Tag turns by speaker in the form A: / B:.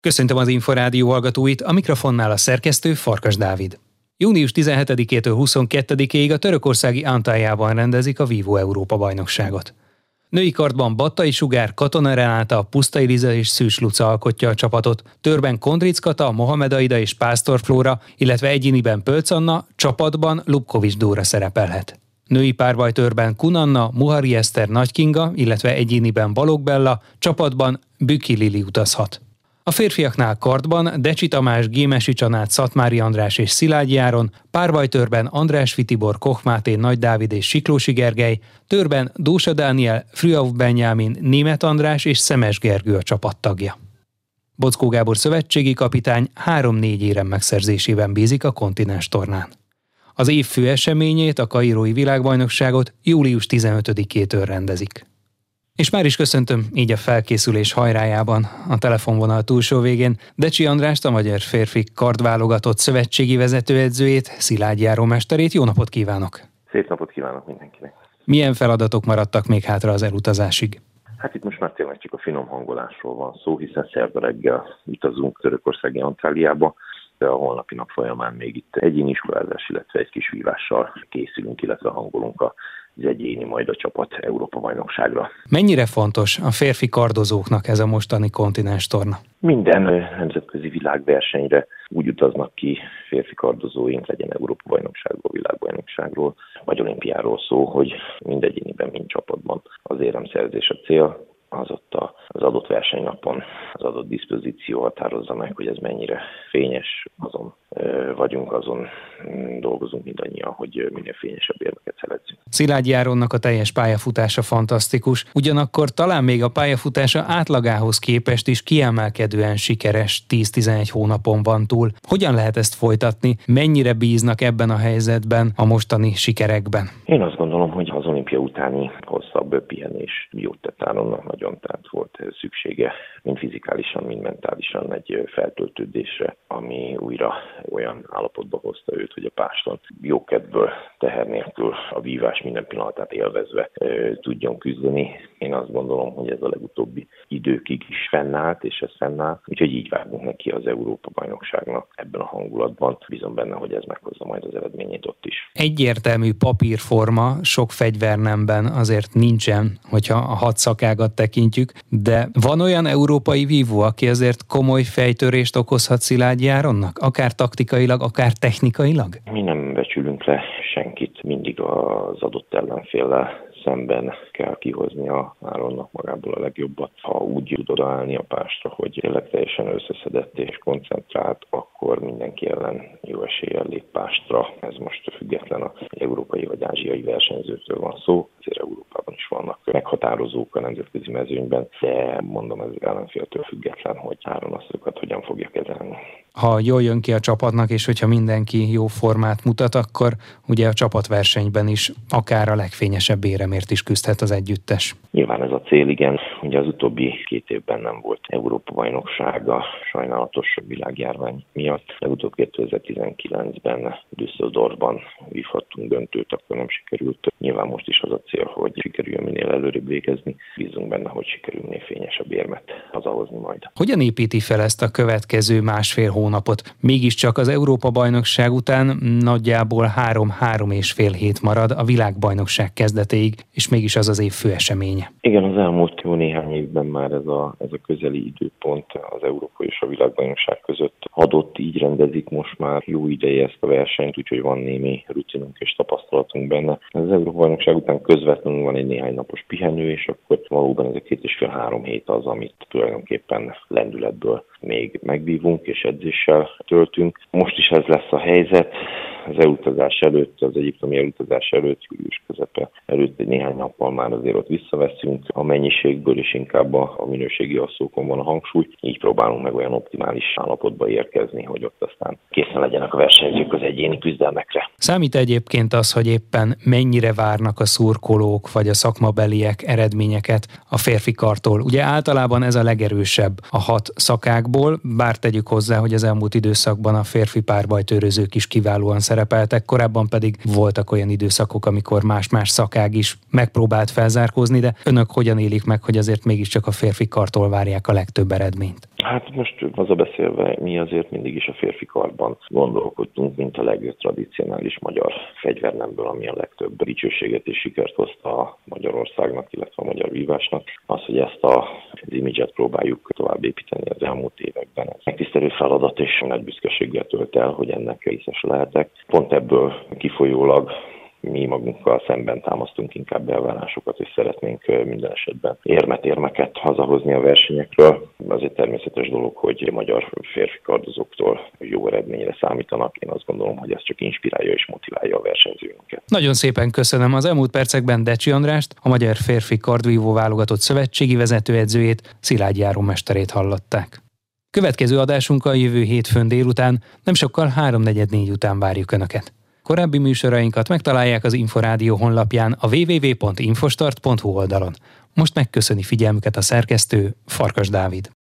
A: Köszöntöm az Inforádió hallgatóit, a mikrofonnál a szerkesztő Farkas Dávid. Június 17-től 22-ig a törökországi Antályában rendezik a Vivo Európa bajnokságot. Női kartban Battai Sugár, Katona Renáta, Pusztai Liza és Szűs Luca alkotja a csapatot, törben Kondric Kata, Mohamed Aida és Pásztor Flóra, illetve egyéniben Pölc Anna, csapatban Lubkovics Dóra szerepelhet. Női párbajtörben Kunanna, Muhari Eszter Nagy Kinga, illetve egyéniben Balog Bella, csapatban Büki Lili utazhat. A férfiaknál kartban Decsi Tamás, Gémesi Csanát, Szatmári András és Szilágyi Áron, párbajtörben András Vitibor, Koch Máté, Nagy Dávid és Siklósi Gergely, törben Dósa Dániel, Frühauf Benyámin, Német András és Szemes Gergő a csapattagja. Bockó Gábor szövetségi kapitány három-négy érem megszerzésében bízik a kontinens tornán. Az év fő eseményét, a Kairói világbajnokságot július 15-től rendezik. És már is köszöntöm így a felkészülés hajrájában a telefonvonal túlsó végén Decsi Andrást, a magyar férfi kardválogatott szövetségi vezetőedzőjét, Szilágyi járómesterét. Jó napot kívánok!
B: Szép napot kívánok mindenkinek!
A: Milyen feladatok maradtak még hátra az elutazásig?
B: Hát itt most már tényleg csak a finom hangolásról van szó, hiszen szerda reggel utazunk Törökországi Antáliába, de a holnapi nap folyamán még itt egyéni iskolázás, illetve egy kis vívással készülünk, illetve hangolunk a az egyéni majd a csapat Európa bajnokságra.
A: Mennyire fontos a férfi kardozóknak ez a mostani kontinens torna?
B: Minden nemzetközi világversenyre úgy utaznak ki férfi kardozóink, legyen Európa bajnokságról, világbajnokságról, vagy olimpiáról szó, hogy mindegyéniben, mind csapatban az éremszerzés a cél, az ott az adott versenynapon az adott diszpozíció határozza meg, hogy ez mennyire fényes, azon vagyunk, azon mm, dolgozunk mindannyian, hogy minél fényesebb érmeket szerezzünk.
A: Szilágyi Áronnak a teljes pályafutása fantasztikus, ugyanakkor talán még a pályafutása átlagához képest is kiemelkedően sikeres 10-11 hónapon van túl. Hogyan lehet ezt folytatni? Mennyire bíznak ebben a helyzetben a mostani sikerekben?
B: Én azt gondolom, hogy az olimpia utáni hosszabb pihenés jót tett Áronnak nagyon, tehát volt szüksége mind fizikálisan, mind mentálisan egy feltöltődésre, ami újra olyan állapotba hozta őt, hogy a páston jókedből, teher nélkül a vívás minden pillanatát élvezve tudjon küzdeni. Én azt gondolom, hogy ez a legutóbbi időkig is fennállt, és ez fennáll, úgyhogy így vágunk neki az Európa bajnokságnak ebben a hangulatban. Bízom benne, hogy ez meghozza majd az eredményét ott is.
A: Egyértelmű papírforma sok fegyvernemben azért nincsen, hogyha a hat szakágat tekintjük, de van olyan európai vívó, aki azért komoly fejtörést okozhat Szilágyi Áronnak? Akár taktikailag, akár technikailag?
B: Mi nem becsülünk le senkit, mindig az adott ellenféllel szemben kell kihozni a Áronnak magából a legjobbat. Ha úgy tud odaállni a pástra, hogy tényleg teljesen összeszedett és koncentrált, akkor mindenki ellen jó eséllyel lép pástra. Ez most független a európai vagy ázsiai versenyzőtől van szó, azért vannak meghatározók a nemzetközi mezőnyben, de mondom, ez ellenféltől független, hogy Áron azokat hogyan fogja kezelni
A: ha jól jön ki a csapatnak, és hogyha mindenki jó formát mutat, akkor ugye a csapatversenyben is akár a legfényesebb éremért is küzdhet az együttes.
B: Nyilván ez a cél, igen. Ugye az utóbbi két évben nem volt Európa bajnoksága sajnálatos világjárvány miatt. Legutóbb 2019-ben Düsseldorfban vívhattunk döntőt, akkor nem sikerült. Nyilván most is az a cél, hogy sikerüljön minél előrébb végezni. Bízunk benne, hogy sikerül minél fényesebb érmet hazahozni majd.
A: Hogyan építi fel ezt a következő másfél hónapot. Mégiscsak az Európa-bajnokság után nagyjából három-három és fél hét marad a világbajnokság kezdetéig, és mégis az az év fő eseménye.
B: Igen, az elmúlt jó néhány évben már ez a, ez a közeli időpont az Európa és a világbajnokság között adott, így rendezik most már jó ideje ezt a versenyt, úgyhogy van némi rutinunk és tapasztalatunk benne. Az Európa bajnokság után közvetlenül van egy néhány napos pihenő, és akkor valóban ez a két és fél három hét az, amit tulajdonképpen lendületből még megbívunk és edzéssel töltünk. Most is ez lesz a helyzet az elutazás előtt, az egyiptomi elutazás előtt, július közepe előtt egy néhány nappal már azért ott visszaveszünk. A mennyiségből is inkább a minőségi asszókon van a hangsúly, így próbálunk meg olyan optimális állapotba érkezni, hogy ott aztán készen legyenek a versenyzők az egyéni küzdelmekre.
A: Számít egyébként az, hogy éppen mennyire várnak a szurkolók vagy a szakmabeliek eredményeket a férfi kartól. Ugye általában ez a legerősebb a hat szakákból, bár tegyük hozzá, hogy az elmúlt időszakban a férfi párbajtőrözők is kiválóan szerepeltek, korábban pedig voltak olyan időszakok, amikor más-más szakág is megpróbált felzárkózni, de önök hogyan élik meg, hogy azért mégiscsak a férfi kartól várják a legtöbb eredményt?
B: Hát most az a beszélve, mi azért mindig is a férfi karban gondolkodtunk, mint a legtradicionális magyar fegyvernemből, ami a legtöbb dicsőséget és sikert hozta Magyarországnak, illetve a magyar vívásnak. Az, hogy ezt a, az imidzset próbáljuk tovább építeni az elmúlt években. Ez megtisztelő feladat és nagy büszkeséggel tölt el, hogy ennek részes lehetek. Pont ebből kifolyólag mi magunkkal szemben támasztunk inkább elvárásokat, és szeretnénk minden esetben érmet, érmeket hazahozni a versenyekről. Az egy természetes dolog, hogy a magyar férfi kardozóktól jó eredményre számítanak. Én azt gondolom, hogy ez csak inspirálja és motiválja a versenyzőinket.
A: Nagyon szépen köszönöm az elmúlt percekben Decsi Andrást, a Magyar Férfi Kardvívó válogatott szövetségi vezetőedzőjét, Szilágy járómesterét hallották. Következő adásunk a jövő hétfőn délután, nem sokkal 3.44 után várjuk Önöket. Korábbi műsorainkat megtalálják az Inforádió honlapján a www.infostart.hu oldalon. Most megköszöni figyelmüket a szerkesztő Farkas Dávid.